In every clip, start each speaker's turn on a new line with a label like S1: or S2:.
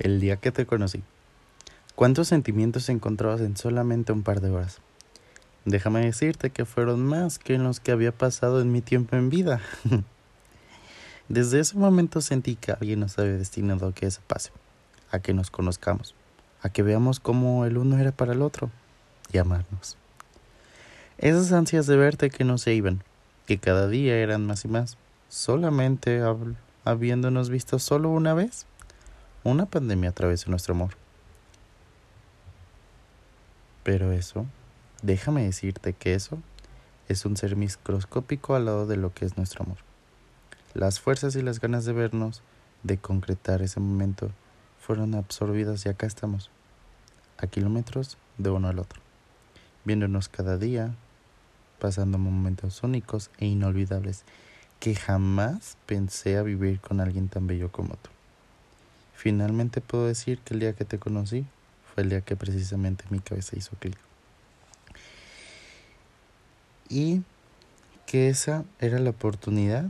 S1: El día que te conocí. ¿Cuántos sentimientos encontrabas en solamente un par de horas? Déjame decirte que fueron más que los que había pasado en mi tiempo en vida. Desde ese momento sentí que alguien nos había destinado a que eso pase, a que nos conozcamos, a que veamos cómo el uno era para el otro y amarnos. Esas ansias de verte que no se iban, que cada día eran más y más, solamente habiéndonos visto solo una vez una pandemia atravesó nuestro amor. Pero eso, déjame decirte que eso es un ser microscópico al lado de lo que es nuestro amor. Las fuerzas y las ganas de vernos, de concretar ese momento, fueron absorbidas y acá estamos, a kilómetros de uno al otro, viéndonos cada día, pasando momentos únicos e inolvidables que jamás pensé a vivir con alguien tan bello como tú. Finalmente puedo decir que el día que te conocí fue el día que precisamente mi cabeza hizo clic. Y que esa era la oportunidad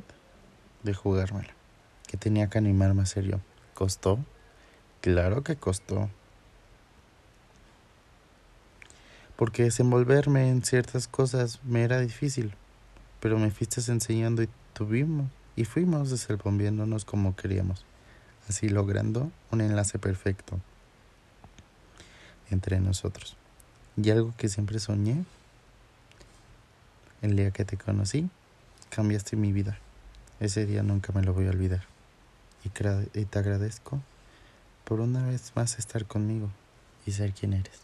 S1: de jugármela. Que tenía que animarme a ser yo. ¿Costó? Claro que costó. Porque desenvolverme en ciertas cosas me era difícil. Pero me fuiste enseñando y tuvimos y fuimos desenvolviéndonos como queríamos así logrando un enlace perfecto entre nosotros. Y algo que siempre soñé, el día que te conocí, cambiaste mi vida. Ese día nunca me lo voy a olvidar. Y, te agradezco por una vez más estar conmigo y ser quien eres.